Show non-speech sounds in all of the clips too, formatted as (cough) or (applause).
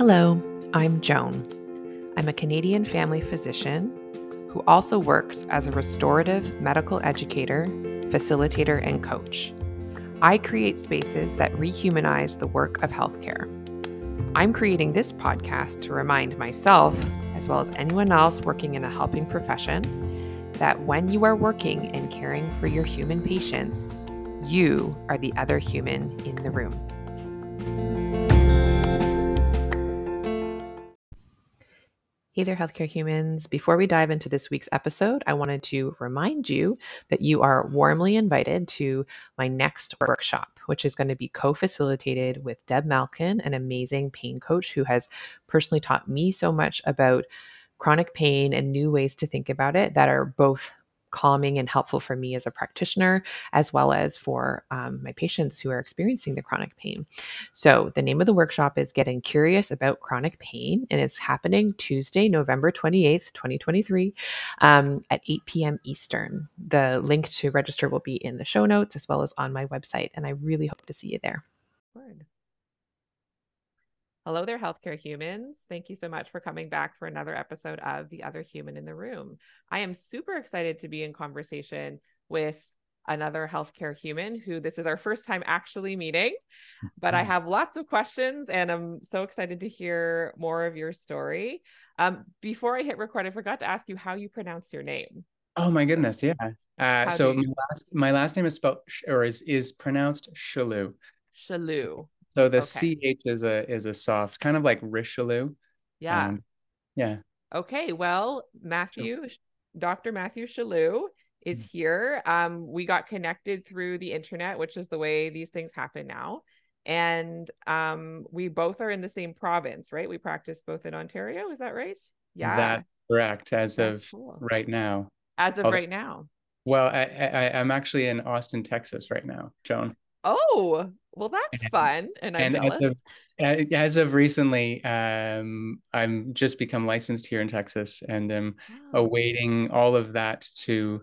Hello, I'm Joan. I'm a Canadian family physician who also works as a restorative medical educator, facilitator, and coach. I create spaces that rehumanize the work of healthcare. I'm creating this podcast to remind myself, as well as anyone else working in a helping profession, that when you are working and caring for your human patients, you are the other human in the room. Hey there, healthcare humans. Before we dive into this week's episode, I wanted to remind you that you are warmly invited to my next workshop, which is going to be co facilitated with Deb Malkin, an amazing pain coach who has personally taught me so much about chronic pain and new ways to think about it that are both calming and helpful for me as a practitioner, as well as for um, my patients who are experiencing the chronic pain. So, the name of the workshop is Getting Curious About Chronic Pain, and it's happening Tuesday, November 28th, 2023, um, at 8 p.m. Eastern. The link to register will be in the show notes as well as on my website, and I really hope to see you there. Hello there, healthcare humans. Thank you so much for coming back for another episode of The Other Human in the Room. I am super excited to be in conversation with another healthcare human who this is our first time actually meeting, but I have lots of questions and I'm so excited to hear more of your story. Um, before I hit record, I forgot to ask you how you pronounce your name. Oh my goodness, yeah. Uh, so my last, my last name is spelled or is is pronounced Shalu. Shalu. So the okay. ch is a is a soft, kind of like Richelieu. Yeah. Um, yeah. Okay. Well, Matthew, Dr. Matthew Chellew is mm. here. Um, we got connected through the internet, which is the way these things happen now. And um, we both are in the same province, right? We practice both in Ontario. Is that right? Yeah. That's correct. As That's of cool. right now. As of right now. Well, I, I I'm actually in Austin, Texas right now, Joan. Oh, well, that's and, fun. And and. As of, as of recently, um, I'm just become licensed here in Texas and i'm oh. awaiting all of that to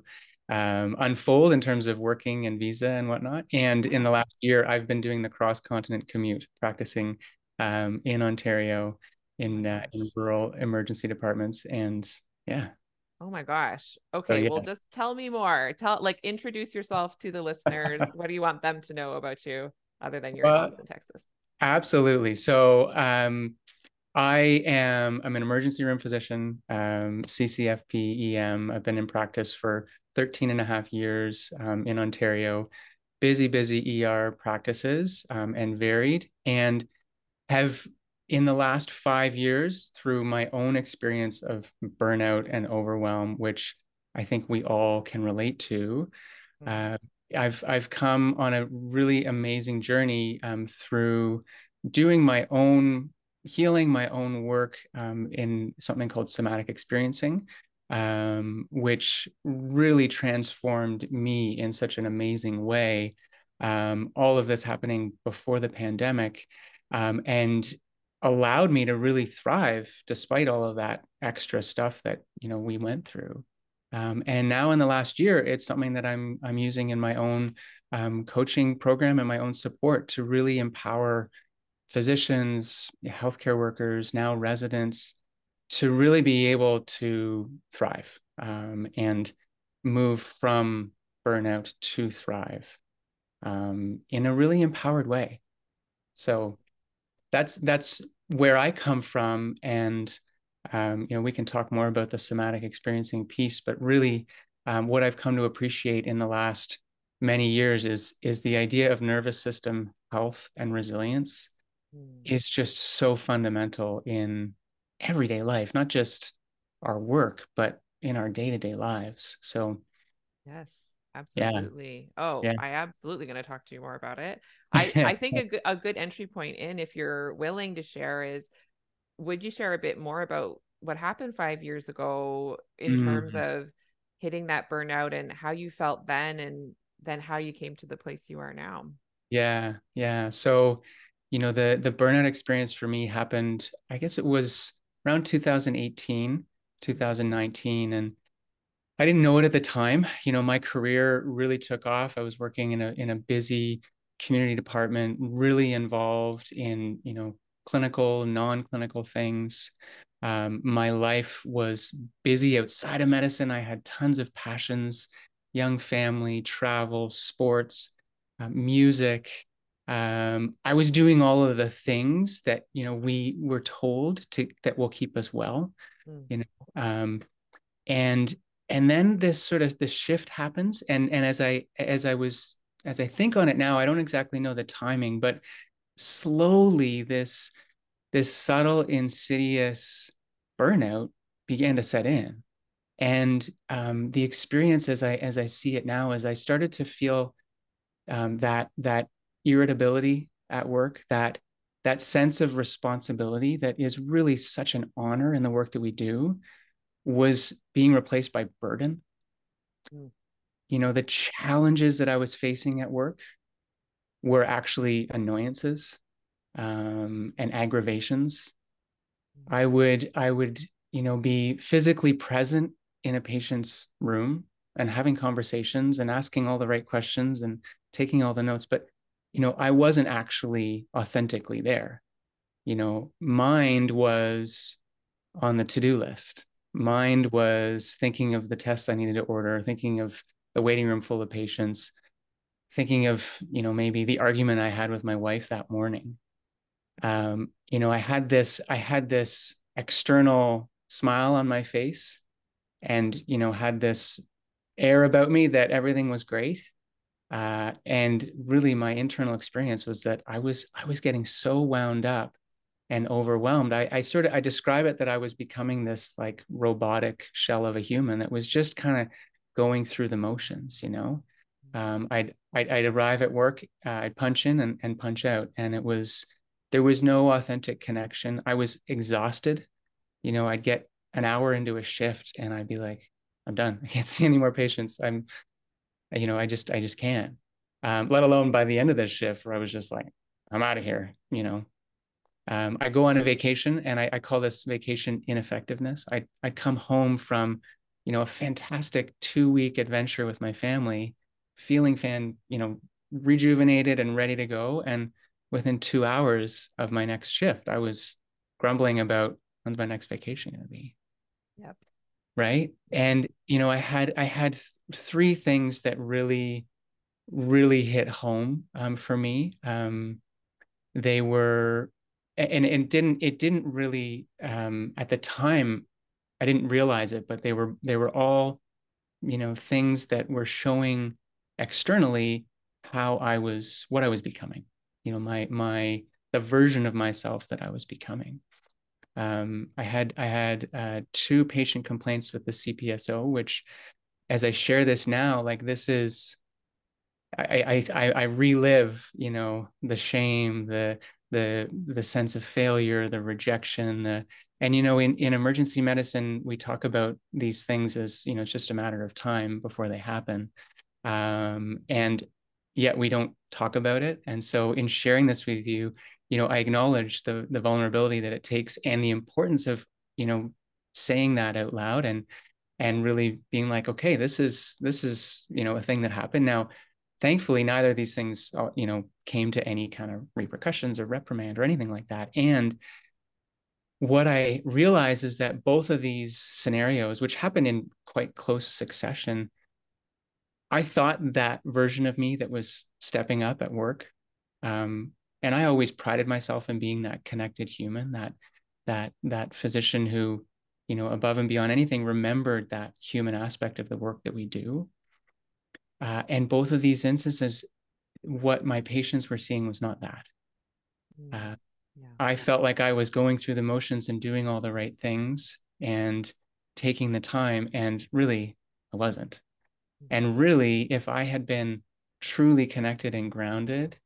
um, unfold in terms of working and visa and whatnot. And in the last year, I've been doing the cross continent commute, practicing um, in Ontario in, uh, in rural emergency departments. And yeah, Oh my gosh. Okay. yeah. Well, just tell me more. Tell, like, introduce yourself to the listeners. what do you want them to know about you other than you're in Austin, Texas? Absolutely. So, um, I am, I'm an emergency room physician, um, CCFP EM. I've been in practice for 13 and a half years um, in Ontario, busy, busy ER practices um, and varied, and have in the last five years, through my own experience of burnout and overwhelm, which I think we all can relate to, mm-hmm. uh, I've I've come on a really amazing journey um, through doing my own healing, my own work um, in something called somatic experiencing, um, which really transformed me in such an amazing way. Um, all of this happening before the pandemic, um, and allowed me to really thrive despite all of that extra stuff that you know we went through um, and now in the last year it's something that i'm i'm using in my own um, coaching program and my own support to really empower physicians healthcare workers now residents to really be able to thrive um, and move from burnout to thrive um, in a really empowered way. So that's that's where I come from, and um, you know we can talk more about the somatic experiencing piece, but really um, what I've come to appreciate in the last many years is is the idea of nervous system health and resilience mm. is just so fundamental in everyday life, not just our work, but in our day to day lives. So, yes, Absolutely. Yeah. Oh, yeah. I absolutely going to talk to you more about it. (laughs) I, I think a good, a good entry point in, if you're willing to share, is would you share a bit more about what happened five years ago in mm. terms of hitting that burnout and how you felt then and then how you came to the place you are now? Yeah. Yeah. So, you know, the, the burnout experience for me happened, I guess it was around 2018, 2019. And I didn't know it at the time. You know, my career really took off. I was working in a in a busy community department, really involved in, you know, clinical, non-clinical things. Um, my life was busy outside of medicine. I had tons of passions, young family, travel, sports, uh, music. Um, I was doing all of the things that you know we were told to that will keep us well, mm. you know. Um, and and then this sort of this shift happens, and and as I as I was as I think on it now, I don't exactly know the timing, but slowly this this subtle, insidious burnout began to set in. And um, the experience, as I as I see it now, is I started to feel um, that that irritability at work, that that sense of responsibility that is really such an honor in the work that we do, was being replaced by burden. Mm. You know, the challenges that I was facing at work were actually annoyances um, and aggravations. I would I would you know be physically present in a patient's room and having conversations and asking all the right questions and taking all the notes, but you know I wasn't actually authentically there. You know, mind was on the to-do list. Mind was thinking of the tests I needed to order, thinking of the waiting room full of patients, thinking of you know maybe the argument I had with my wife that morning um, you know, I had this, I had this external smile on my face and, you know, had this air about me that everything was great. Uh, and really my internal experience was that I was, I was getting so wound up and overwhelmed. I, I sort of, I describe it that I was becoming this like robotic shell of a human that was just kind of going through the motions, you know? Um, I'd, I'd, I'd arrive at work, uh, I'd punch in and, and punch out. And it was, there was no authentic connection. I was exhausted. You know, I'd get an hour into a shift and I'd be like, I'm done. I can't (laughs) see any more patients. I'm, you know, I just, I just can't. Um, let alone by the end of this shift where I was just like, I'm out of here, you know. Um, I go on a vacation and I, I call this vacation ineffectiveness. I, I'd come home from, you know, a fantastic two week adventure with my family, feeling fan, you know, rejuvenated and ready to go. And within two hours of my next shift, I was grumbling about when's my next vacation going to be. Yep. Right. And, you know, I had, I had th- three things that really, really hit home um, for me. Um, they were, and it didn't, it didn't really, um, at the time, I didn't realize it, but they were, they were all, you know, things that were showing externally how I was, what I was becoming you know my my the version of myself that I was becoming. Um, I had I had uh, two patient complaints with the CPSO, which, as I share this now, like this is, I I I, relive, you know, the shame, the the the sense of failure, the rejection, the and you know in in emergency medicine we talk about these things as you know it's just a matter of time before they happen, um, and yet we don't talk about it. And so in sharing this with you, you know, I acknowledge the the vulnerability that it takes and the importance of, you know, saying that out loud and and really being like, okay, this is this is, you know, a thing that happened. Now, thankfully, neither of these things, uh, you know, came to any kind of repercussions or reprimand or anything like that. And what I realize is that both of these scenarios, which happened in quite close succession, I thought that version of me that was stepping up at work, um, and I always prided myself in being that connected human, that that that physician who, you know, above and beyond anything, remembered that human aspect of the work that we do. Uh, and both of these instances, what my patients were seeing was not that. Mm, uh, yeah. I felt like I was going through the motions and doing all the right things and taking the time, and really, I wasn't. And really, if I had been truly connected and grounded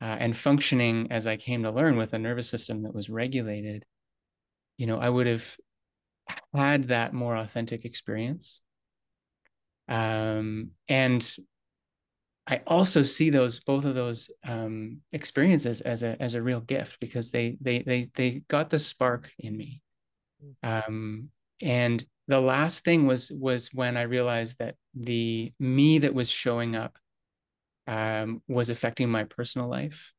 uh, and functioning as I came to learn with a nervous system that was regulated, you know, I would have had that more authentic experience. Um, and I also see those both of those um, experiences as a as a real gift because they they they they got the spark in me. Mm. Um, and the last thing was was when I realized that the me that was showing up um, was affecting my personal life.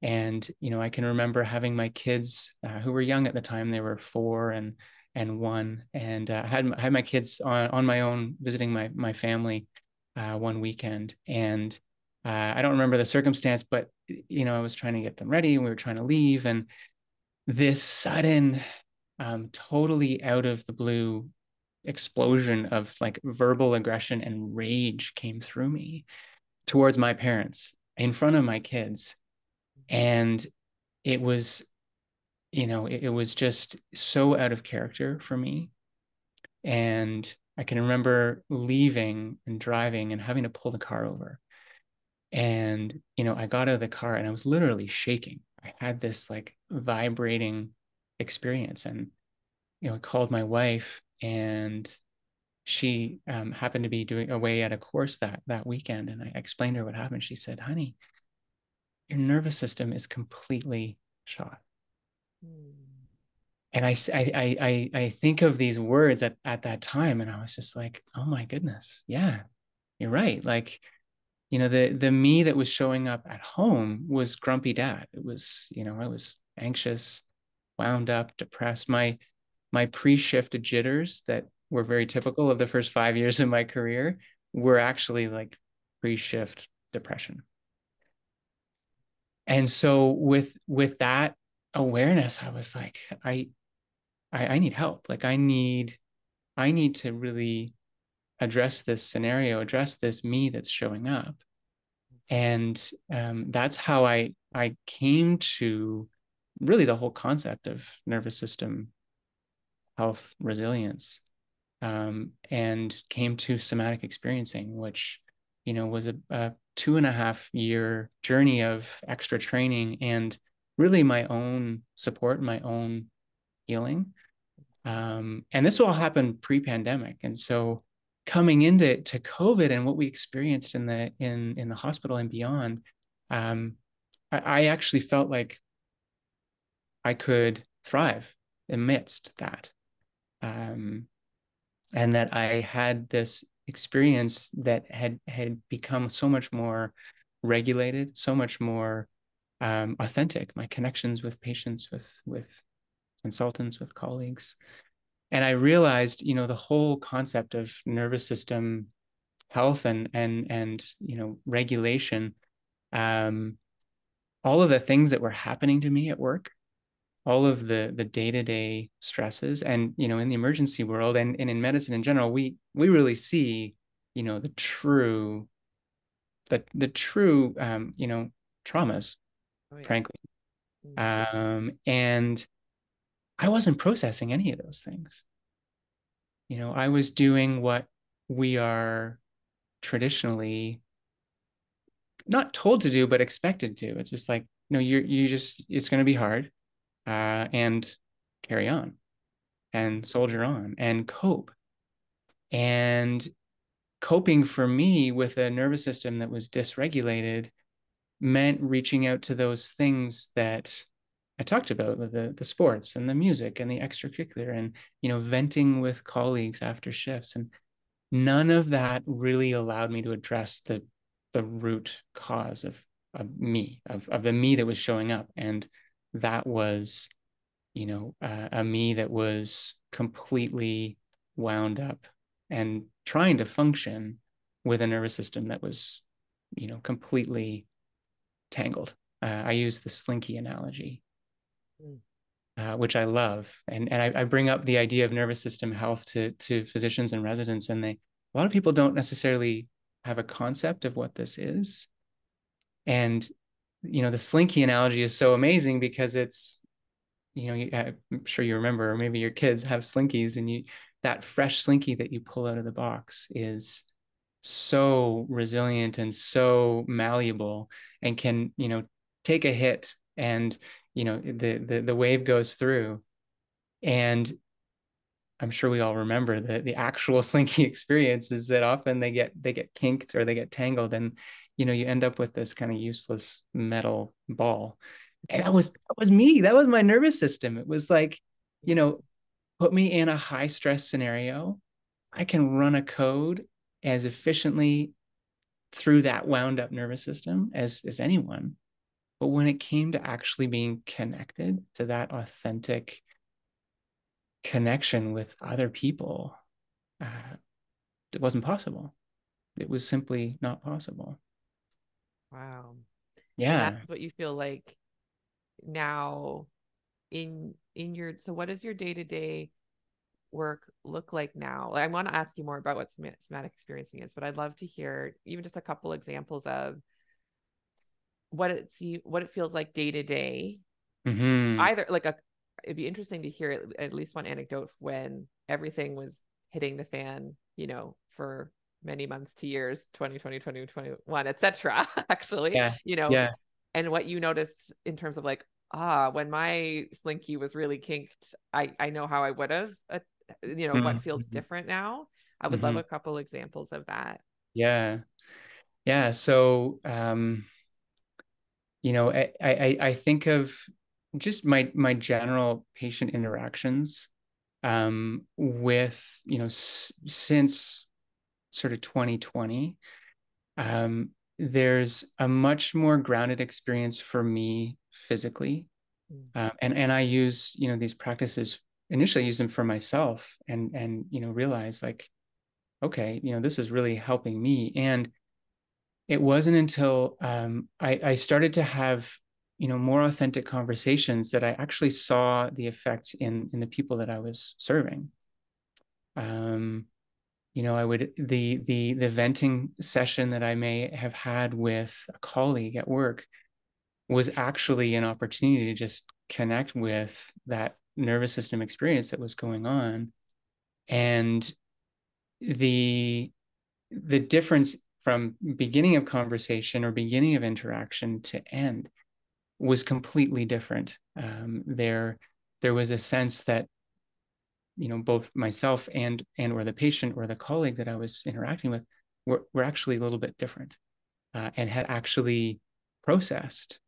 and you know i can remember having my kids uh, who were young at the time they were four and and one and uh, I had had my kids on on my own visiting my my family uh, one weekend and uh, I don't remember the circumstance but you know I was trying to get them ready and we were trying to leave and this sudden um, totally out of the blue explosion of like verbal aggression and rage came through me towards my parents in front of my kids. And it was you know it, it, was just so out of character for me. And i can remember leaving and driving and having to pull the car over. And you know i got out of the car and i was literally shaking. I had this like vibrating experience. And you know i called my wife and she um, happened to be doing away at a course that that weekend and i explained to her what happened she said honey your nervous system is completely shot. Mm. And I, I, I, I think of these words at, at that time, and I was just like, oh my goodness, yeah, you're right. Like, you know, the the me that was showing up at home was grumpy dad. It was, you know, I was anxious, wound up, depressed. My my pre-shift jitters that were very typical of the first five years of my career were actually like pre-shift depression. And so with with that awareness i was like I, I i need help. Like i need i need to really address this scenario address this me that's showing up. And um, that's how i i came to really the whole concept of nervous system health resilience um, and came to somatic experiencing which you know was a, a two and a half year journey of extra training and really my own support, my own healing. Um, and this all happened pre-pandemic. And so coming into to COVID and what we experienced in the in in the hospital and beyond, um, I, I actually felt like I could thrive amidst that. Um, and that I had this experience that had had become so much more regulated, so much more um, authentic. My connections with patients, with with consultants, with colleagues, and I realized, you know, the whole concept of nervous system health and and and you know regulation, um, all of the things that were happening to me at work all of the the day-to-day stresses and you know in the emergency world and, and in medicine in general we we really see you know the true the the true um you know traumas oh, yeah. frankly mm-hmm. um and i wasn't processing any of those things you know i was doing what we are traditionally not told to do but expected to it's just like no you're you just it's going to be hard uh, and carry on and soldier on and cope. And coping for me with a nervous system that was dysregulated meant reaching out to those things that I talked about with the, the sports and the music and the extracurricular and, you know, venting with colleagues after shifts. And none of that really allowed me to address the, the root cause of, of me, of, of the me that was showing up. And that was you know uh, a me that was completely wound up and trying to function with a nervous system that was you know completely tangled. Uh, i use the slinky analogy mm. uh, which i love. And and I, I, bring up the idea of nervous system health to to physicians and residents and they a lot of people don't necessarily have a concept of what this is. And you know the slinky analogy is so amazing because it's you know uh, i'm sure you remember or maybe your kids have slinkies and you that fresh slinky that you pull out of the box is so resilient and so malleable and can you know take a hit and you know the the, the wave goes through. And i'm sure we all remember that the actual (laughs) slinky experience is that often they get they get kinked or they get tangled and you know you end up with this kind of useless metal ball. And that was that was me that was my nervous system. It was like you know put me in a high stress scenario. I can run a code as efficiently through that wound up nervous system as as anyone. But when it came to actually being connected to that authentic connection with other people, uh, it wasn't possible. It was simply not possible. Wow. Yeah. So that's what you feel like now in in your so what does your day-to-day work look like now? I want to ask you more about what somatic experiencing is, but I'd love to hear even just a couple examples of what it see what it feels like day to day. Either like a it'd be interesting to hear at least one anecdote when everything was hitting the fan, you know, for many months to years 2020 2021 etc (laughs) actually yeah. you know yeah. and what you noticed in terms of like ah when my slinky was really kinked i i know how i would have uh, you know mm-hmm. what feels different now i would mm-hmm. love a couple examples of that yeah yeah so um you know I, I i think of just my my general patient interactions um with you know s- since sort of 2020 um there's a much more grounded experience for me physically uh, and and i use you know these practices initially use them for myself and and you know realize like okay you know this is really helping me. And it wasn't until um, I, I started to have you know more authentic conversations that i actually saw the effect in in the people that i was serving. Um you know i would the the the venting session that i may have had with a colleague at work was actually an opportunity to just connect with that nervous system experience that was going on. And the the difference from beginning of conversation or beginning of interaction to end was completely different. Um, there there was a sense that you know both myself and and or the patient or the colleague that i was interacting with were, were actually a little bit different uh, and had actually processed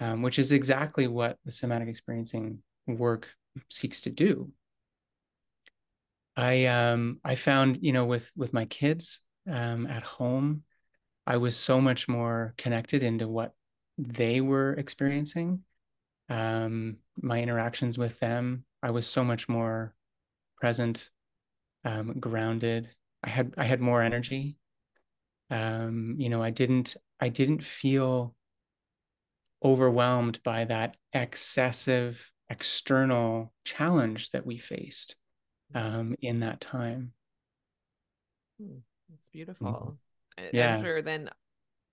um, which is exactly what the somatic experiencing work seeks to do. I um i found you know with with my kids um, at home i was so much more connected into what they were experiencing um, my interactions with them. I was so much more present, um, grounded. I had I had more energy. Um, you know, I didn't I didn't feel overwhelmed by that excessive external challenge that we faced um, in that time. Hmm, it's beautiful. Mm-hmm. Yeah. I'm sure then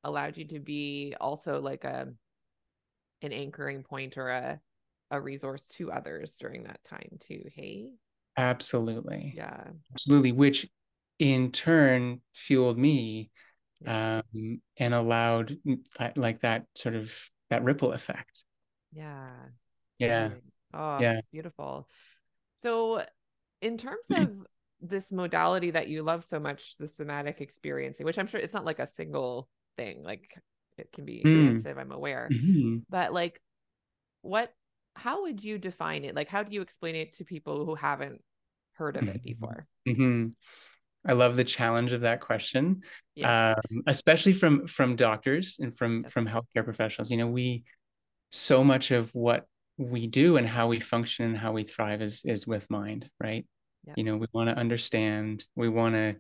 allowed you to be also like a an anchoring point or a a resource to others during that time too. Hey. Absolutely. Yeah. Absolutely. Which in turn fueled me yeah. um, and allowed that, like that sort of that ripple effect. Yeah. Yeah. Oh, yeah. beautiful. So, in terms of this modality that you love so much, the somatic experiencing, which I'm sure it's not like a single thing, like it can be expansive, mm. I'm aware. Mm-hmm. But like, what, how would you define it? Like, how do you explain it to people who haven't heard of it mm-hmm. before? Mm-hmm. I love the challenge of that question, um, especially from from doctors and from yes. from healthcare professionals. You know, we so much of what we do and how we function and how we thrive is is with mind, right? You know, we want to understand, we want to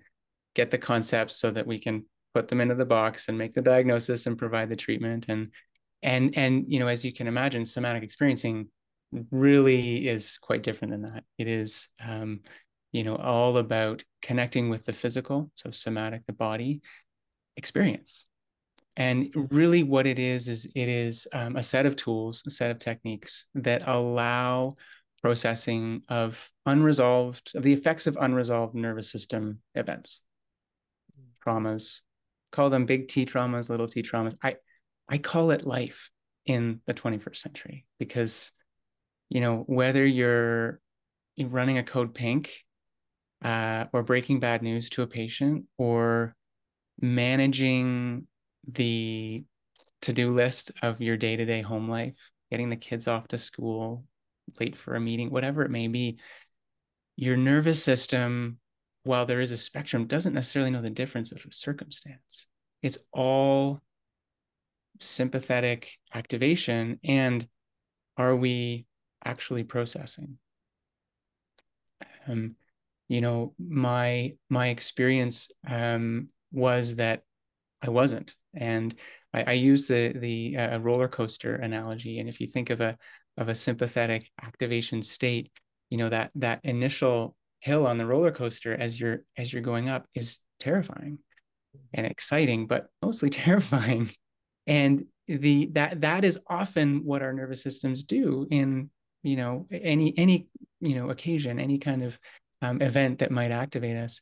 get the concepts so that we can put them into the box and make the diagnosis and provide the treatment and and and you know, as you can imagine, somatic experiencing really is quite different than that. It is, um, you know, all about connecting with the physical, so somatic, the body experience. And really, what it is, is it is um, a set of tools, a set of techniques that allow processing of unresolved, of the effects of unresolved nervous system events, traumas, call them big T traumas, little T traumas. I, I call it life in the 21st century because you know, whether you're running a code pink uh, or breaking bad news to a patient or managing the to-do list of your day-to-day home life, getting the kids off to school, late for a meeting, whatever it may be, your nervous system, while there is a spectrum, doesn't necessarily know the difference of the circumstance. It's all sympathetic activation and are we actually processing. Um, you know my my experience um, was that i wasn't. And i, I use the the uh, roller coaster analogy. And if you think of a of a sympathetic activation state you know that that initial hill on the roller coaster as you're as you're going up is terrifying and exciting but mostly (laughs) terrifying. And the that that is often what our nervous systems do in you know any any you know occasion any kind of um, event that might activate us.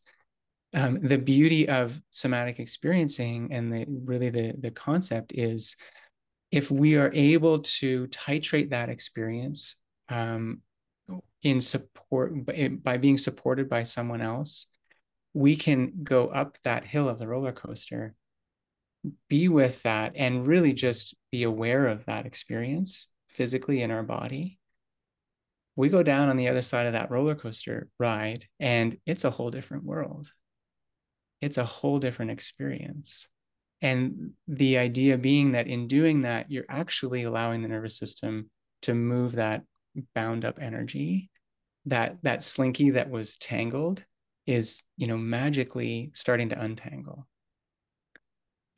Um, the beauty of somatic experiencing and the really the the concept is if we are able to titrate that experience um, in support by, by being supported by someone else we can go up that hill of the roller coaster be with that and really just be aware of that experience physically in our body we go down on the other side of that roller coaster ride and it's a whole different world. It's a whole different experience. And the idea being that in doing that you're actually allowing the nervous system to move that bound up energy that that slinky that was tangled is you know magically starting to untangle.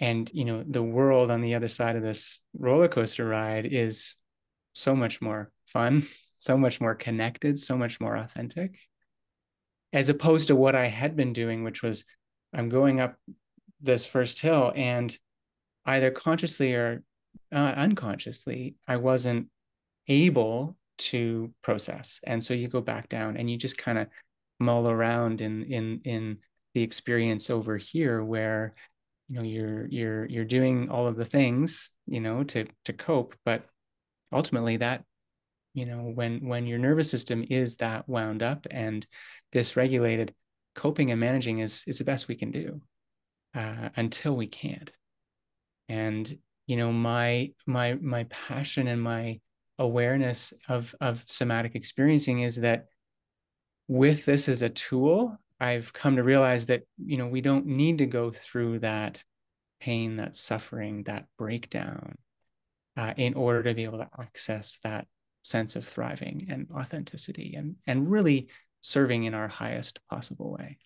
And you know the world on the other side of this roller coaster ride is so much more fun (laughs) so much more connected so much more authentic as opposed to what i had been doing which was i'm going up this first hill and either consciously or uh, unconsciously i wasn't able to process. And so you go back down and you just kind of mull around in in in the experience over here where you know you're you're you're doing all of the things you know to to cope but ultimately that you know when when your nervous system is that wound up and dysregulated coping and managing is is the best we can do uh, until we can't. And you know my my my passion and my awareness of of somatic experiencing is that with this as a tool I've come to realize that, you know, we don't need to go through that pain, that suffering, that breakdown uh, in order to be able to access that sense of thriving and authenticity and, and really serving in our highest possible way.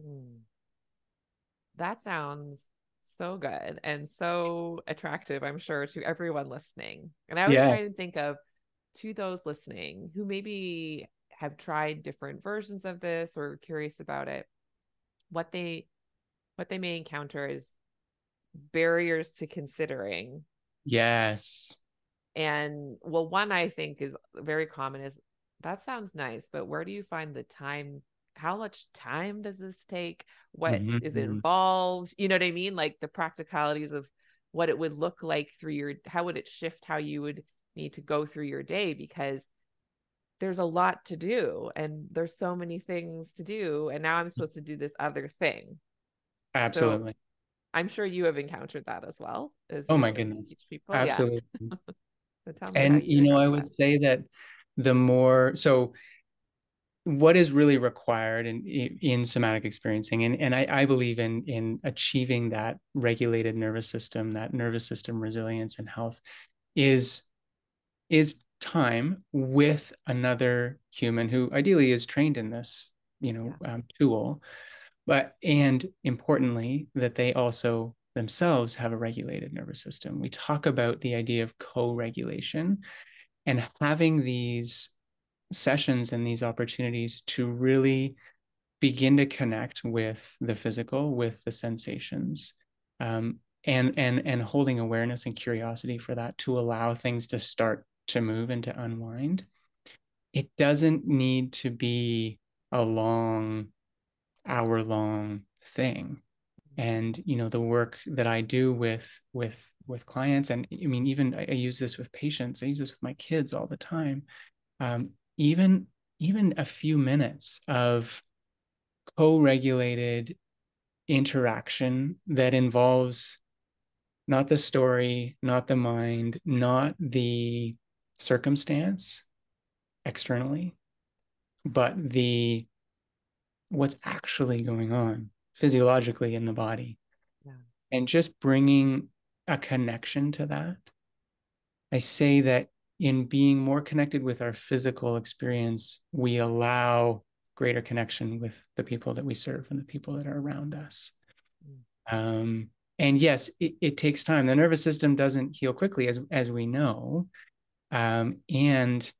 Mm. That sounds so good and so attractive, I'm sure, to everyone listening. And I was yeah. trying to think of to those listening who maybe have tried different versions of this or curious about it what they what they may encounter is barriers to considering yes and well one i think is very common is that sounds nice but where do you find the time how much time does this take What mm-hmm. is mm-hmm. involved you know what i mean like the practicalities of what it would look like through your how would it shift how you would need to go through your day because there's a lot to do and there's so many things to do and now i'm supposed to do this other thing absolutely so i'm sure you have encountered that as well as oh my goodness people. absolutely yeah. (laughs) and you, know i would that. say that the more so what is really required in in somatic experiencing and, and I, I believe in in achieving that regulated nervous system that nervous system resilience and health is is time with another human who ideally is trained in this you know yeah. um, tool but and importantly that they also themselves have a regulated nervous system we talk about the idea of co-regulation and having these sessions and these opportunities to really begin to connect with the physical with the sensations um, and and and holding awareness and curiosity for that to allow things to start to move and to unwind. It doesn't need to be a long, hour long thing. And you know the work that I do with with with clients, and I mean even I use this with patients. I use this with my kids all the time. Um, even even a few minutes of co-regulated interaction that involves not the story, not the mind, not the circumstance externally, but the what's actually going on physiologically in the body. Yeah. And just bringing a connection to that. I say that in being more connected with our physical experience, we allow greater connection with the people that we serve and the people that are around us. Mm. Um, and yes, it, it, takes time. The nervous system doesn't heal quickly, as as we know. Um, and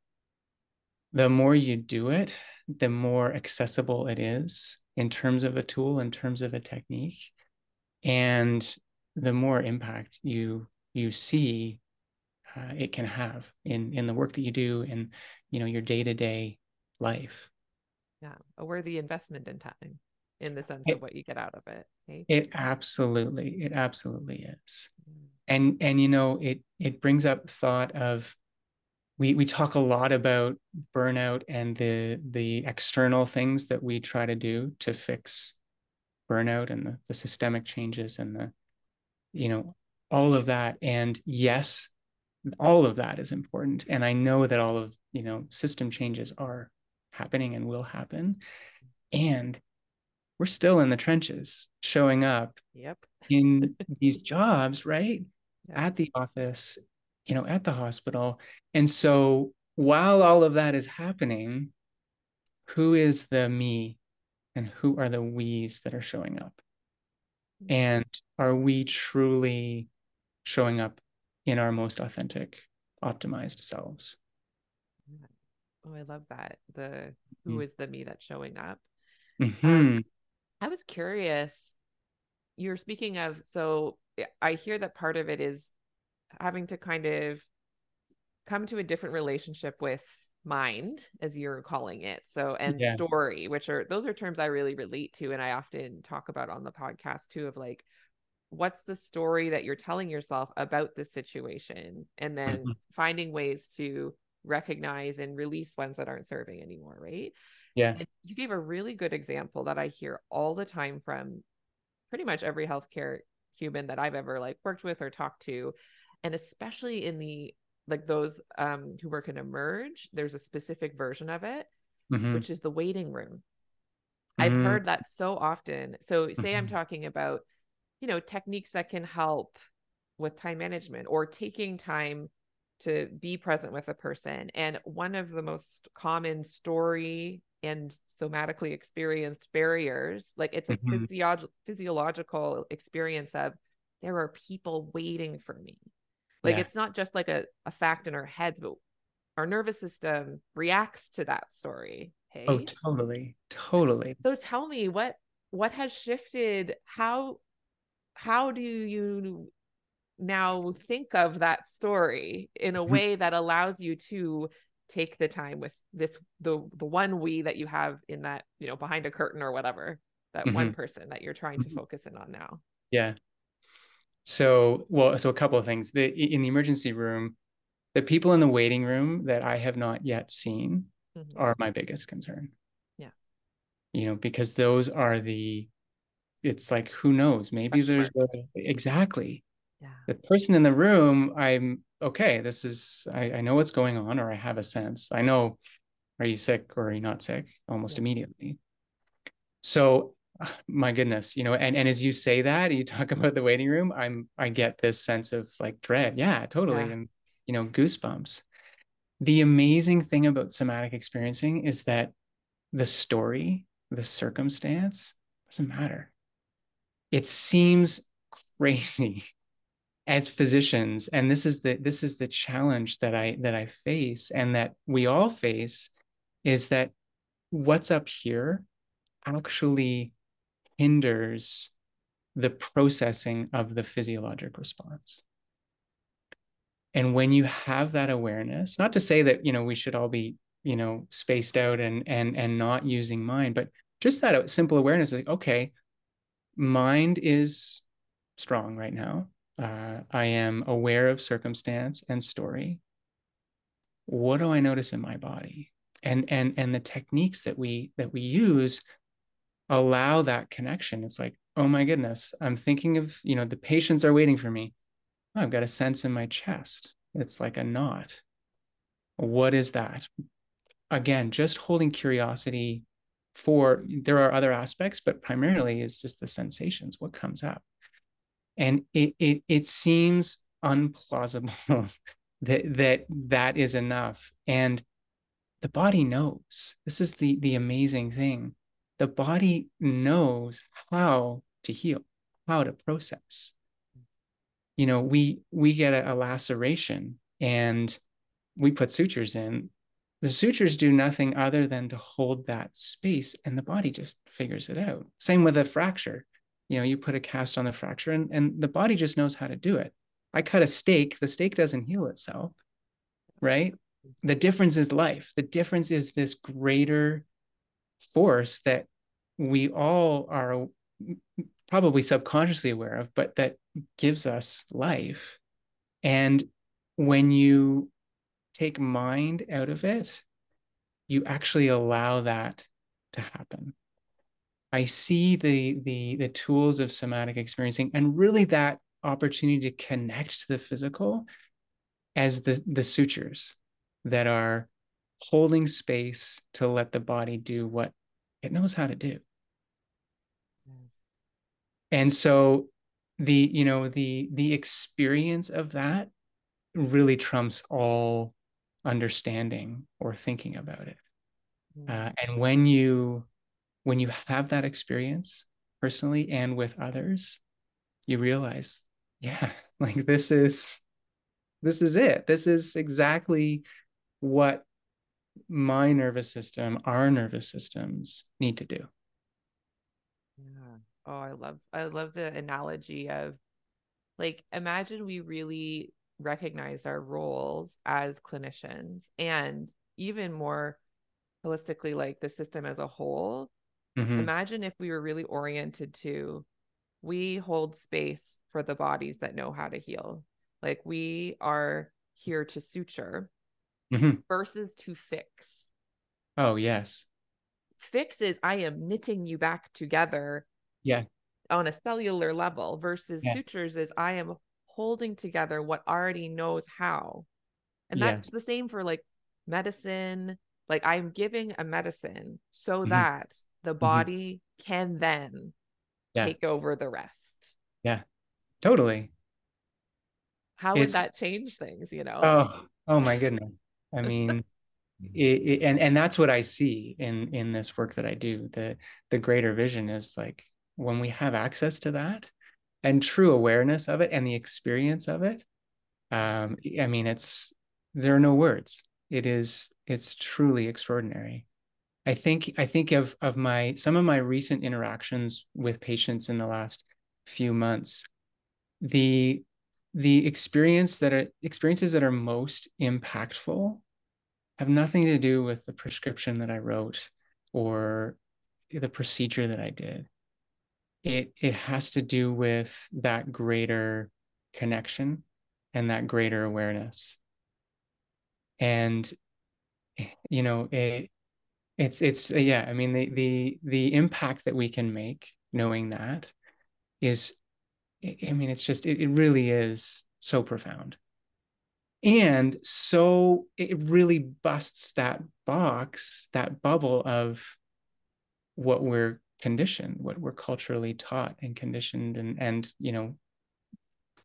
the more you do it, the more accessible it is in terms of a tool, in terms of a technique, and the more impact you you see uh, it can have in in the work that you do in you know your day to day life. Yeah, a worthy investment in time, in the sense it, of what you get out of it. It absolutely, it absolutely is. Mm. And and you know it it brings up thought of we we talk a lot about burnout and the the external things that we try to do to fix burnout and the, the systemic changes and the you know all of that. And yes all of that is important. And i know that all of you know system changes are happening and will happen. And we're still in the trenches showing up yep. in these jobs right? (laughs) At the office you know at the hospital and so while all of that is happening who is the me and who are the we's that are showing up mm-hmm. and are we truly showing up in our most authentic optimized selves oh i love that the who mm-hmm. is the me that's showing up mm-hmm. um, i was curious you're speaking of so i hear that part of it is having to kind of come to a different relationship with mind as you're calling it so and yeah. story which are those are terms i really relate to and i often talk about on the podcast too of like what's the story that you're telling yourself about the situation and then mm-hmm. finding ways to recognize and release ones that aren't serving anymore right yeah and you gave a really good example that i hear all the time from pretty much every healthcare human that i've ever like worked with or talked to and especially in the like those um, who work in emerge there's a specific version of it mm-hmm. which is the waiting room mm-hmm. i've heard that so often so say mm-hmm. i'm talking about you know techniques that can help with time management or taking time to be present with a person and one of the most common story and somatically experienced barriers like it's a mm-hmm. physio- physiological experience of there are people waiting for me like yeah. it's not just like a, a fact in our heads, but our nervous system reacts to that story. Hey? Oh, totally. Totally. So tell me what what has shifted? How how do you now think of that story in a mm-hmm. way that allows you to take the time with this the the one we that you have in that you know behind a curtain or whatever that mm-hmm. one person that you're trying to mm-hmm. focus in on now yeah so, well, so a couple of things. The in the emergency room, the people in the waiting room that I have not yet seen mm-hmm. are my biggest concern. Yeah. You know, because those are the it's like who knows, maybe there's a, exactly. Yeah. The person in the room, I'm okay, this is I, I know what's going on or I have a sense. I know are you sick or are you not sick almost yeah. immediately. So (sighs) my goodness you know and and as you say that you talk (laughs) about the waiting room i'm i get this sense of like dread. Yeah totally yeah. and you know goosebumps. The amazing thing about somatic experiencing is that the story the circumstance doesn't matter. It seems (laughs) crazy as physicians and this is the this is the challenge that i that i face and that we all face is that what's up here actually hinders the processing of the physiologic response. And when you have that awareness, not to say that, you know, we should all be, you know, spaced out and and and not using mind, but just that simple awareness like, okay, mind is strong right now. Uh, I am aware of circumstance and story. What do I notice in my body? And and and the techniques that we that we use allow that connection. It's like, oh my goodness, I'm thinking of, you know, the patients are waiting for me. Oh, I've got a sense in my chest. It's like a knot. What is that? Again, just holding curiosity for there are other aspects, but primarily is just the sensations, what comes up. and it it, it seems unplausible (laughs) that that that is enough and the body knows this is the the amazing thing the body knows how to heal how to process. You know we we get a, a laceration and we put sutures in. The sutures do nothing other than to hold that space and the body just figures it out. Same with a fracture. You know you put a cast on the fracture and, and the body just knows how to do it. I cut a steak the steak doesn't heal itself right? The difference is life. The difference is this greater force that we all are probably subconsciously aware of but that gives us life. And when you take mind out of it you actually allow that to happen. I see the the the tools of somatic experiencing and really that opportunity to connect to the physical as the the sutures that are holding space to let the body do what it knows how to do. And so the you know the the experience of that really trumps all understanding or thinking about it. Uh, and when you when you have that experience personally and with others, you realize, yeah, (laughs) like this is this is it. This is exactly what my nervous system, our nervous systems need to do. Yeah. Oh, I love I love the analogy of like imagine we really recognize our roles as clinicians and even more holistically like the system as a whole Mm-hmm. Imagine if we were really oriented to we hold space for the bodies that know how to heal. Like we are here to suture mm-hmm. versus to fix. Oh, yes. Fix is I am knitting you back together. Yeah. On a cellular level versus yeah. sutures is I am holding together what already knows how. And yes. that's the same for like medicine. Like I'm giving a medicine so mm-hmm. that the mm-hmm. body mm-hmm. can then yeah. take over the rest. Yeah, totally. How would that change things? You know? Oh, oh my goodness. I mean, it, it, and and that's what I see in in this work that I do. The the greater vision is like when we have access to that and true awareness of it and the experience of it. Um, I mean, it's there are no words. It is it's truly extraordinary. I think I think of of my some of my recent interactions with patients in the last few months. The the experience that are experiences that are most impactful have nothing to do with the prescription that I wrote or the procedure that I did. It it has to do with that greater connection and that greater awareness. And you know, it, it's it's yeah i mean the the the impact that we can make knowing that is i mean it's just it, it really is so profound and so it really busts that box that bubble of what we're conditioned what we're culturally taught and conditioned and and you know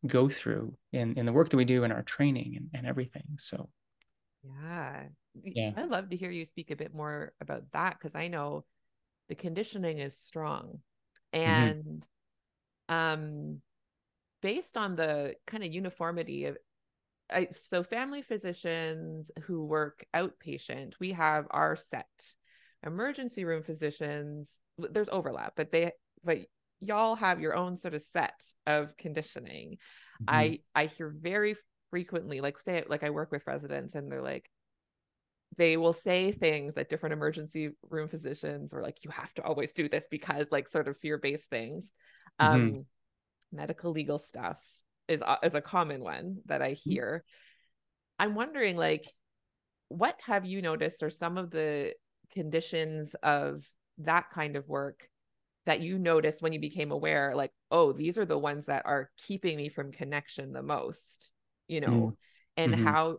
go through in in the work that we do in our training and, and everything so yeah yeah. I'd love to hear you speak a bit more about that because I know the conditioning is strong. Mm-hmm. And mm-hmm. um based on the kind of uniformity of I, so family physicians who work outpatient, we have our set. Emergency room physicians, there's overlap, but they but y'all have your own sort of set of conditioning. Mm-hmm. I I hear very frequently, like say like I work with residents and they're like, they will say things that different emergency room physicians are like you have to always do this because like sort of fear-based things mm-hmm. um medical legal stuff is uh, is a common one that i mm-hmm. hear i'm wondering like what have you noticed or some of the conditions of that kind of work that you noticed when you became aware like oh these are the ones that are keeping me from connection the most you know mm-hmm. and mm-hmm. how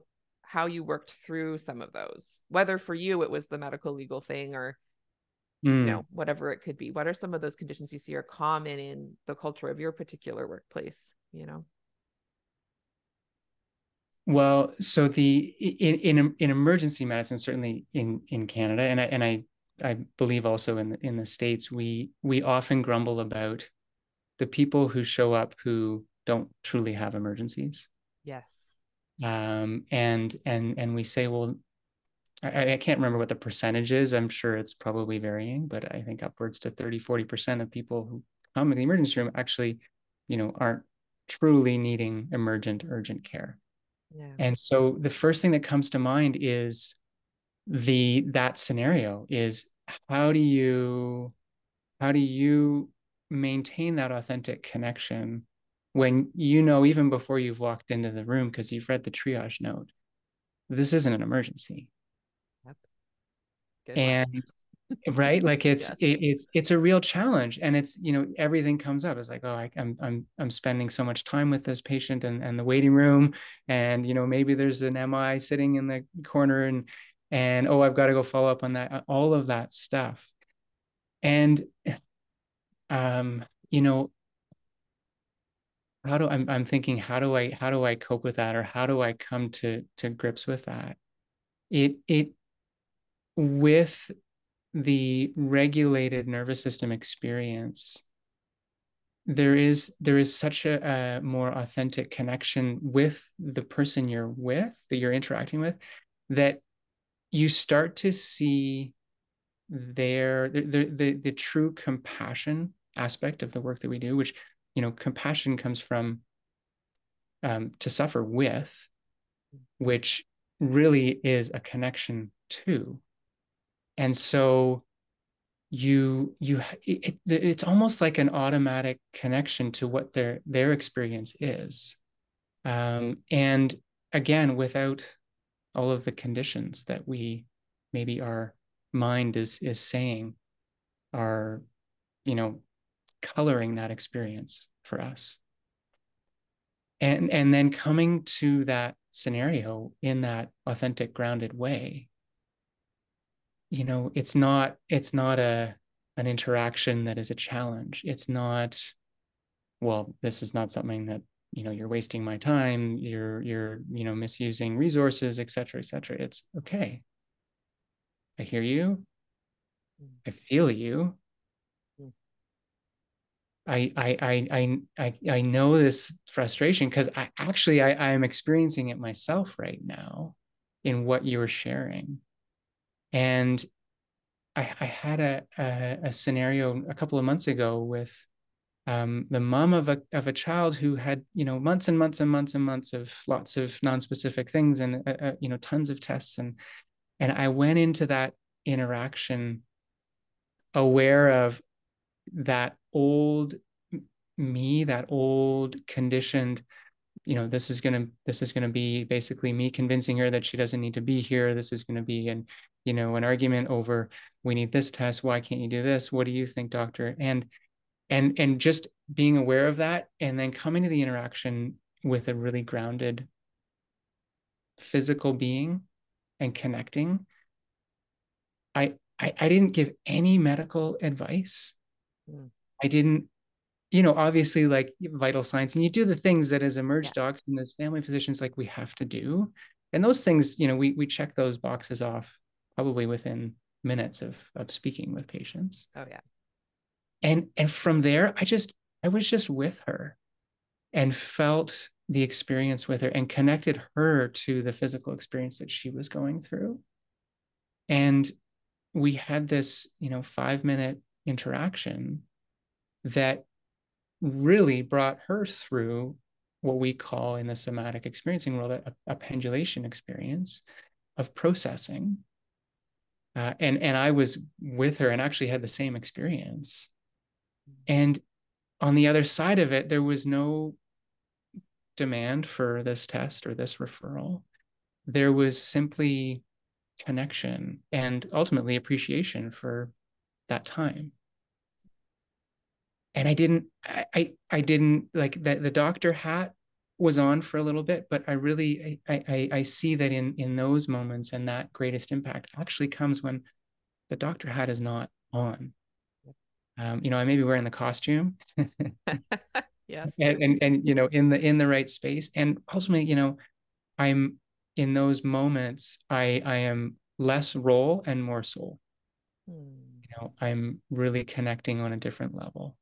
how you worked through some of those, whether for you it was the medical legal thing or mm. you know whatever it could be what are some of those conditions you see are common in the culture of your particular workplace you know well so the in in, in emergency medicine certainly in in canada and i and i i believe also in the, in the states we we often grumble about the people who show up who don't truly have emergencies yes um and and and we say well I, I, can't remember what the percentage is. I'm sure it's probably varying, but I think upwards to 30, 40% of people who come in the emergency room actually, you know, aren't truly needing emergent, urgent care. Yeah. And so the first thing that comes to mind is the that scenario is how do you how do you maintain that authentic connection when you know even before you've walked into the room because you've read the triage note this isn't an emergency. Good and right? Like it's yes. it, it's it's a real challenge and it's you know everything comes up. It's like oh I, am I'm, I'm i'm spending so much time with this patient and and the waiting room and you know maybe there's an mi sitting in the corner and and oh i've got to go follow up on that all of that stuff. And um you know how do I'm, I'm thinking how do i how do i cope with that or how do i come to to grips with that? It it with the regulated nervous system experience there is there is such a, a, more authentic connection with the person you're with that you're interacting with that you start to see their the, the the the true compassion aspect of the work that we do which you know compassion comes from um, to suffer with which really is a connection to and so you you it, it's almost like an automatic connection to what their their experience is. Um, and again without all of the conditions that we maybe our mind is is saying are you know coloring that experience for us. And and then coming to that scenario in that authentic grounded way you know it's not it's not a an interaction that is a challenge it's not well this is not something that you know you're wasting my time you're you're you know misusing resources et cetera et cetera it's okay i hear you mm. i feel you mm. I, I I I I know this frustration because I actually I, I am experiencing it myself right now in what you're sharing. And I, I had a, a, a scenario a couple of months ago with um, the mom of a of a child who had you know months and months and months and months of lots of non-specific things and uh, uh, you know tons of tests. And and I went into that interaction aware of that old me that old conditioned you know this is going to this is going to be basically me convincing her that she doesn't need to be here. This is going to be an you know an argument over we need this test. Why can't you do this? What do you think doctor? And and and just being aware of that and then coming to the interaction with a really grounded physical being and connecting i i, I didn't give any medical advice. Mm. i didn't you know obviously like vital signs and you do the things that as emerge yeah. docs and as family physicians like we have to do. And those things you know we we check those boxes off probably within minutes of of speaking with patients. Oh yeah. And and from there, I just I was just with her and felt the experience with her and connected her to the physical experience that she was going through. And we had this, you know, 5 minute interaction that really brought her through what we call in the somatic experiencing world a, a pendulation experience of processing uh, and and I was with her and actually had the same experience. And on the other side of it, there was no demand for this test or this referral. There was simply connection and ultimately appreciation for that time. And I didn't, I, I, I didn't like that. The doctor hat was on for a little bit, but I really I, I, I see that in in those moments and that greatest impact actually comes when the doctor hat is not on. Um, you know, I may be wearing the costume. (laughs) yes. And, and and you know, in the in the right space. And ultimately, you know, I'm in those moments, I I am less role and more soul. Hmm. You know, I'm really connecting on a different level.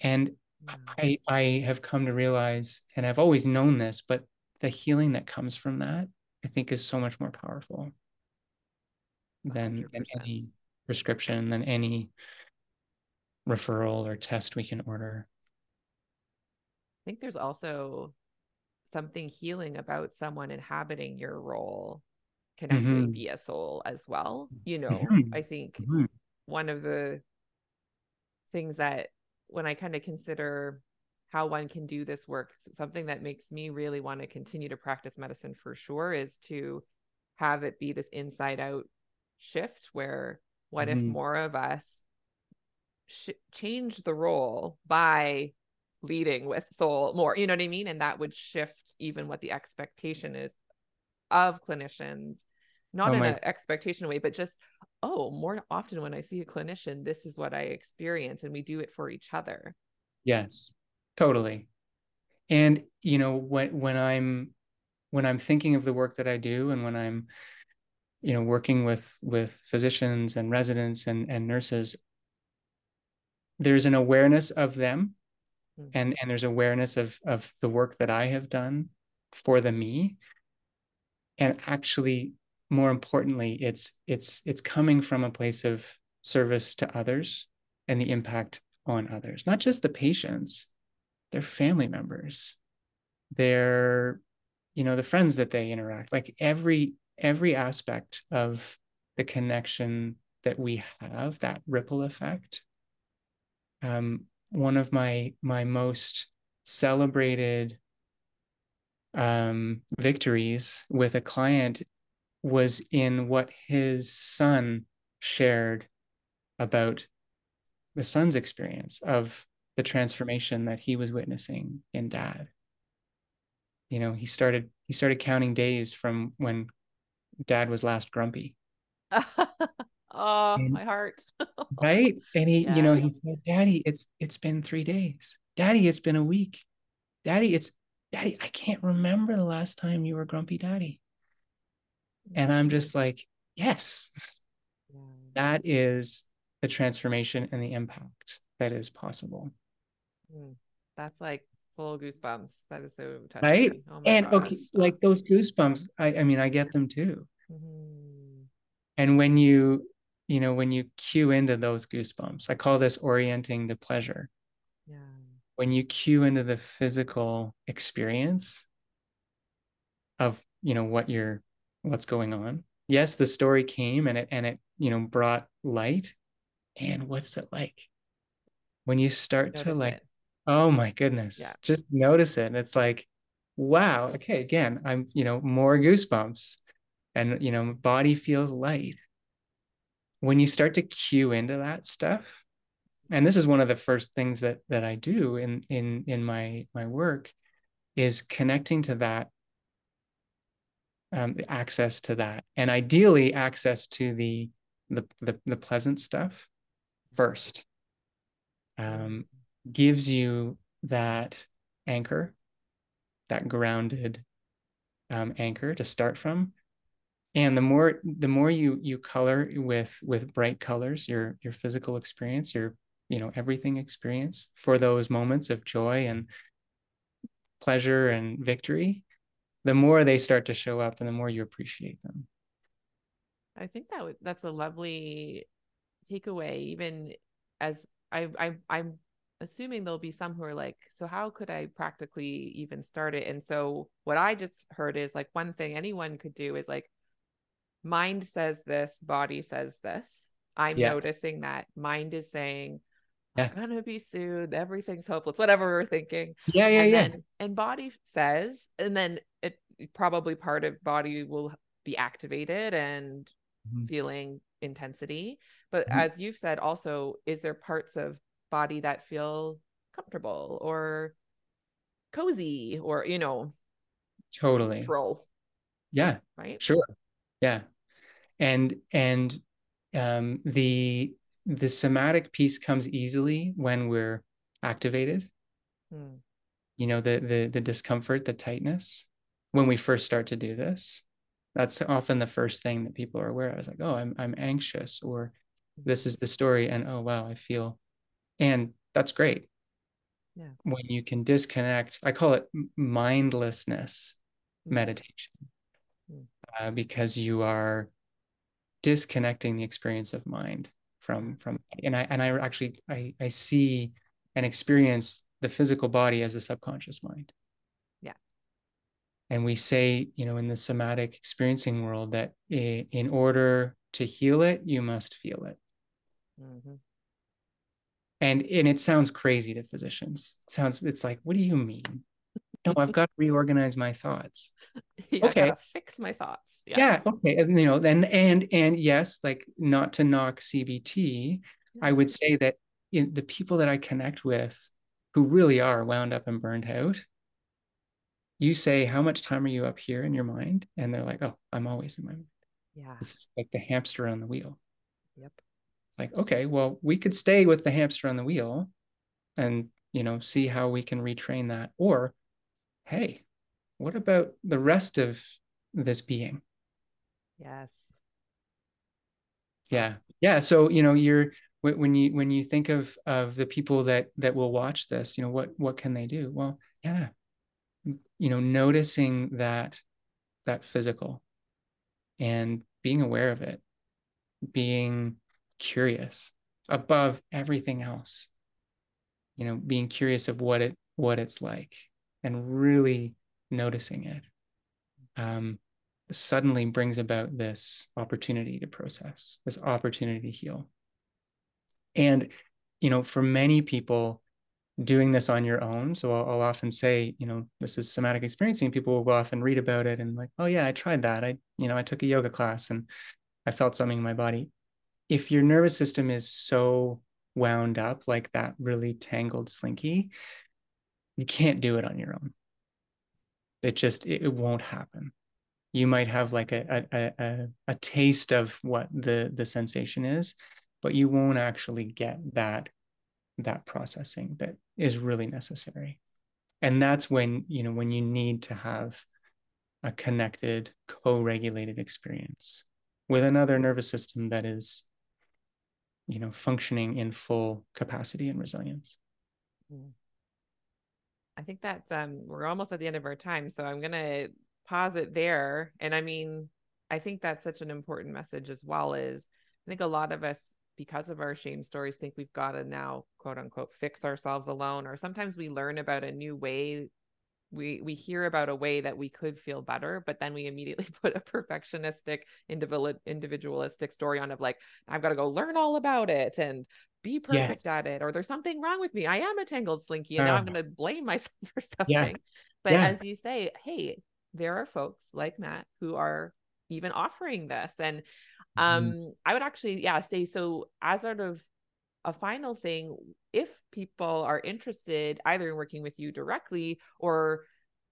And. I I have come to realize, and I've always known this, but the healing that comes from that, I think, is so much more powerful than, than any prescription, than any referral or test we can order. I think there's also something healing about someone inhabiting your role connecting mm-hmm. a soul as well. You know, mm-hmm. I think mm-hmm. one of the things that when I kind of consider how one can do this work, something that makes me really want to continue to practice medicine for sure is to have it be this inside out shift where what if mm-hmm. more of us sh- change the role by leading with soul more you know what i mean and that would shift even what the expectation is of clinicians not oh in an expectation way but just oh more often when i see a clinician this is what i experience and we do it for each other yes totally and you know when when i'm when i'm thinking of the work that i do and when i'm you know working with with physicians and residents and and nurses there's an awareness of them mm-hmm. and and there's awareness of of the work that I have done for the me and actually more importantly it's it's it's coming from a place of service to others and the impact on others not just the patients their family members their you know the friends that they interact like every every aspect of the connection that we have that ripple effect. Um, one of my my most celebrated um, victories with a client was in what his son shared about the son's experience of the transformation that he was witnessing in dad you know he started he started counting days from when dad was last grumpy (laughs) Oh, and, my heart. (laughs) right. And he, yeah. you know, he said, Daddy, it's it's been three days. Daddy, it's been a week. Daddy, it's Daddy, I can't remember the last time you were grumpy daddy. And I'm just like, yes, yeah. that is the transformation and the impact that is possible. Mm, that's like full goosebumps. That is so touching. Right. Oh and gosh. okay, like those goosebumps, I, I mean, I get them too. Mm-hmm. And when you you know, when you cue into those goosebumps, I call this orienting to pleasure. Yeah. When you cue into the physical experience of, you know, what you're, what's going on. Yes, the story came and it, and it, you know, brought light. And what's it like? When you start notice to like, it. oh my goodness, yeah. just notice it. And it's like, wow, okay, again, I'm, you know, more goosebumps and, you know, body feels light when you start to cue into that stuff and this is one of the first things that that i do in in in my my work is connecting to that um, access to that. And ideally access to the the the, the pleasant stuff first um, gives you that anchor that grounded um, anchor to start from. And the more the more you you color with with bright colors your your physical experience your you know everything experience for those moments of joy and pleasure and victory the more they start to show up and the more you appreciate them i think that w- that's a lovely takeaway even as i i i'm assuming there'll be some who are like so how could i practically even start it and so what i just heard is like one thing anyone could do is like mind says this, body says this. I'm yeah. noticing that mind is saying, I'm gonna be soothed, everything's hopeless, whatever we're thinking. Yeah, yeah, and yeah. Then, and body says, and then probably part of body will be activated and mm-hmm. feeling intensity. But mm-hmm. as you've said, also, is there parts of body that feel comfortable or cozy or you know totally control yeah right sure yeah and and um, the the somatic piece comes easily when we're activated. Mm. You know, the the the discomfort, the tightness when we first start to do this. That's often the first thing that people are aware of. It's like, oh, I'm I'm anxious, or this is the story, and oh wow, I feel, and that's great. Yeah. When you can disconnect, I call it mindlessness mm. meditation, mm. Uh, because you are disconnecting the experience of mind from from and I and I actually I I see and experience the physical body as a subconscious mind. And we say, you know, in the somatic experiencing world that in order to heal it, you must feel it. Mm-hmm. And and it sounds crazy to physicians. It sounds it's like, what do you mean? no, I've (laughs) got to reorganize my thoughts. (laughs) Yeah, okay. fix my thoughts. Yeah. yeah. Okay. And, you know, then and and yes, like not to knock CBT, yeah. I would say that in the people that I connect with who really are wound up and burned out, you say, How much time are you up here in your mind? And they're like, Oh, I'm always in my mind. Yeah. This is like the hamster on the wheel. Yep. It's like, okay, well, we could stay with the hamster on the wheel and, you know, see how we can retrain that. Or, hey, what about the rest of this being? Yes. Yeah. Yeah. So, you know, you're when you when you think of of the people that that will watch this, you know, what what can they do? Well, yeah. You know, noticing that that physical and being aware of it, being curious above everything else. You know, being curious of what it what it's like and really noticing it. Um, suddenly brings about this opportunity to process, this opportunity to heal. And, you know, for many people, doing this on your own. So I'll, I'll, often say, you know, this is somatic experiencing. People will often read about it and like, oh yeah, I tried that. I, you know, I took a yoga class and I felt something in my body. If your nervous system is so wound up like that really tangled slinky, you can't do it on your own. It just it, it won't happen you might have like a, a, a, a taste of what the, the sensation is, but you won't actually get that, that processing that is really necessary. And that's when, you know, when you need to have a connected, co-regulated experience with another nervous system that is, you know, functioning in full capacity and resilience. Mm. I think that's um we're almost at the end of our time. So I'm gonna pause it there. And I mean, I think that's such an important message as well is I think a lot of us because of our shame stories think we've got to now quote unquote fix ourselves alone or sometimes we learn about a new way we we hear about a way that we could feel better but then we immediately (laughs) put a perfectionistic individual individualistic story on of like i've got to go learn all about it and be perfect yes. at it or there's something wrong with me i am a tangled slinky and uh, now i'm uh. going to blame myself (laughs) for something yeah. but yeah. as you say hey there are folks like Matt who are even offering this. And. Um, mm-hmm. I would actually, yeah, say so as sort of a final thing, if people are interested either in working with you directly or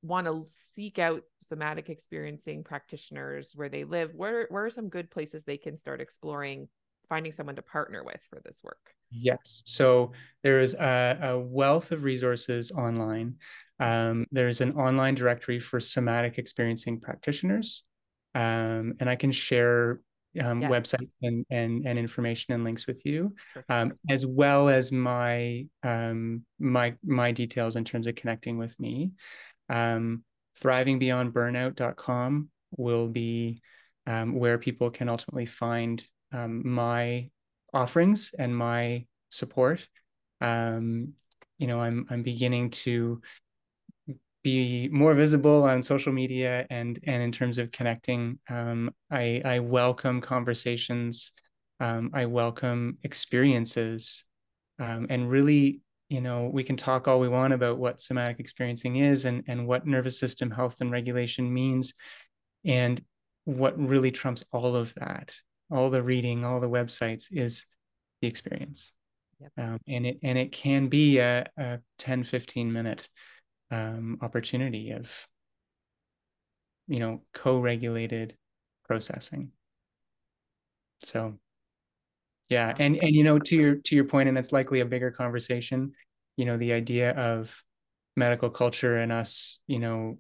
want to seek out somatic experiencing practitioners where they live, where where are some good places they can start exploring finding someone to partner with for this work? Yes. So there is a, a wealth of resources online. Um, there's an online directory for somatic experiencing practitioners. Um, and I can share um, yes. websites and, and, and information and links with you, um, as well as my um, my my details in terms of connecting with me. Um, thrivingbeyondburnout.com will be um, where people can ultimately find um, my offerings and my support. Um, you know, I'm I'm beginning to be more visible on social media and and in terms of connecting. Um, I I welcome conversations. Um, I welcome experiences, um, and really, you know, we can talk all we want about what somatic experiencing is and and what nervous system health and regulation means, and what really trumps all of that, all the reading, all the websites is the experience. Yep. Um, and it and it can be a, a 10 15 minute um, opportunity of you know co-regulated processing. So yeah and and you know to your to your point and it's likely a bigger conversation you know the idea of medical culture and us you know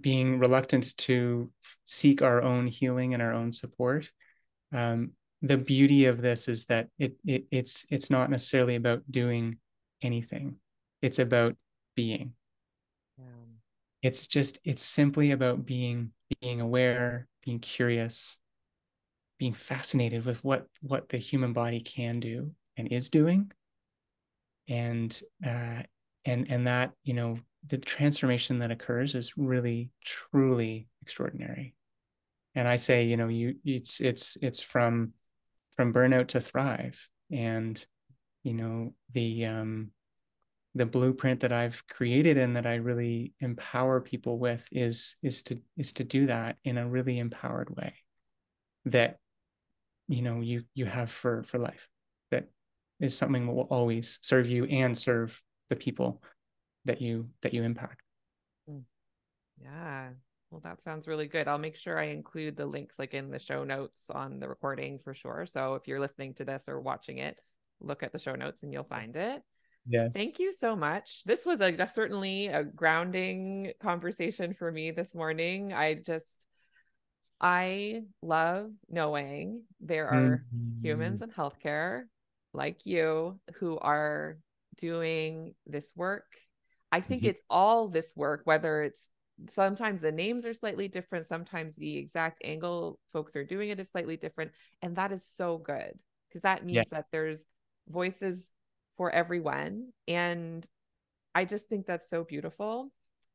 being reluctant to seek our own healing and our own support um, the beauty of this is that it, it it's it's not necessarily about doing anything. It's about being. It's just it's simply about being being aware being curious being fascinated with what what the human body can do and is doing. And uh, and and that you know the transformation that occurs is really truly extraordinary. And i say you know you it's it's it's from from burnout to thrive. And you know the um the blueprint that i've created and that i really empower people with is is to is to do that in a really empowered way that you know you you have for for life. That is something that will always serve you and serve the people that you that you impact. Hmm. yeah. Well that sounds really good. I'll make sure i include the links like in the show notes on the recording for sure. So if you're listening to this or watching it look at the show notes and you'll find it yes thank you so much this was a certainly a grounding conversation for me this morning i just I love knowing there are mm-hmm. humans in healthcare like you who are doing this work. I think mm-hmm. it's all this work, whether it's sometimes the names are slightly different, sometimes the exact angle folks are doing it is slightly different. And that is so good because that means yeah. that there's voices for everyone. And I just think that's so beautiful.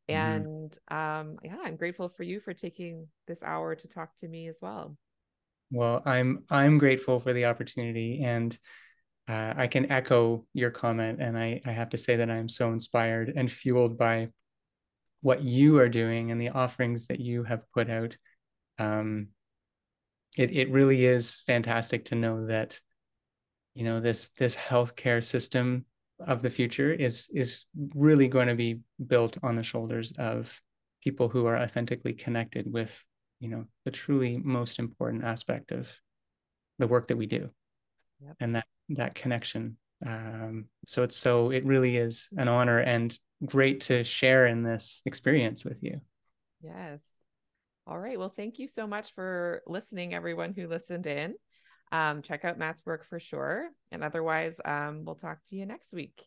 Mm-hmm. And um, yeah, I'm grateful for you for taking this hour to talk to me as well. Well, I'm I'm grateful for the opportunity, and uh, I can echo your comment. And I I have to say that I'm so inspired and fueled by what you are doing and the offerings that you have put out. Um, it it really is fantastic to know that you know this this healthcare system of the future is is really going to be built on the shoulders of people who are authentically connected with you know the truly most important aspect of the work that we do. Yep. and that that connection. Um, so it's so it really is an honor and great to share in this experience with you. Yes. All right. Well thank you so much for listening everyone who listened in um, check out Matt's work for sure. And otherwise, um, we'll talk to you next week.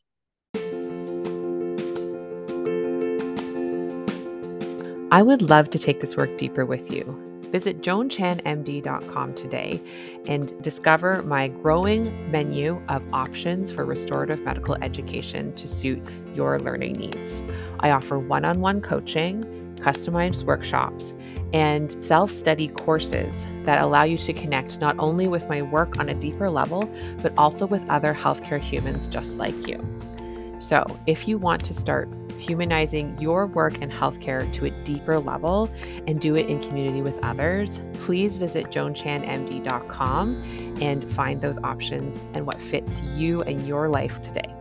I would love to take this work deeper with you. Visit joanchanmd.com today and discover my growing menu of options for restorative medical education to suit your learning needs. I offer one on one coaching, customized workshops, and self study courses that allow you to connect not only with my work on a deeper level, but also with other healthcare humans just like you. So, if you want to start humanizing your work in healthcare to a deeper level and do it in community with others, please visit joanchanmd.com and find those options and what fits you and your life today.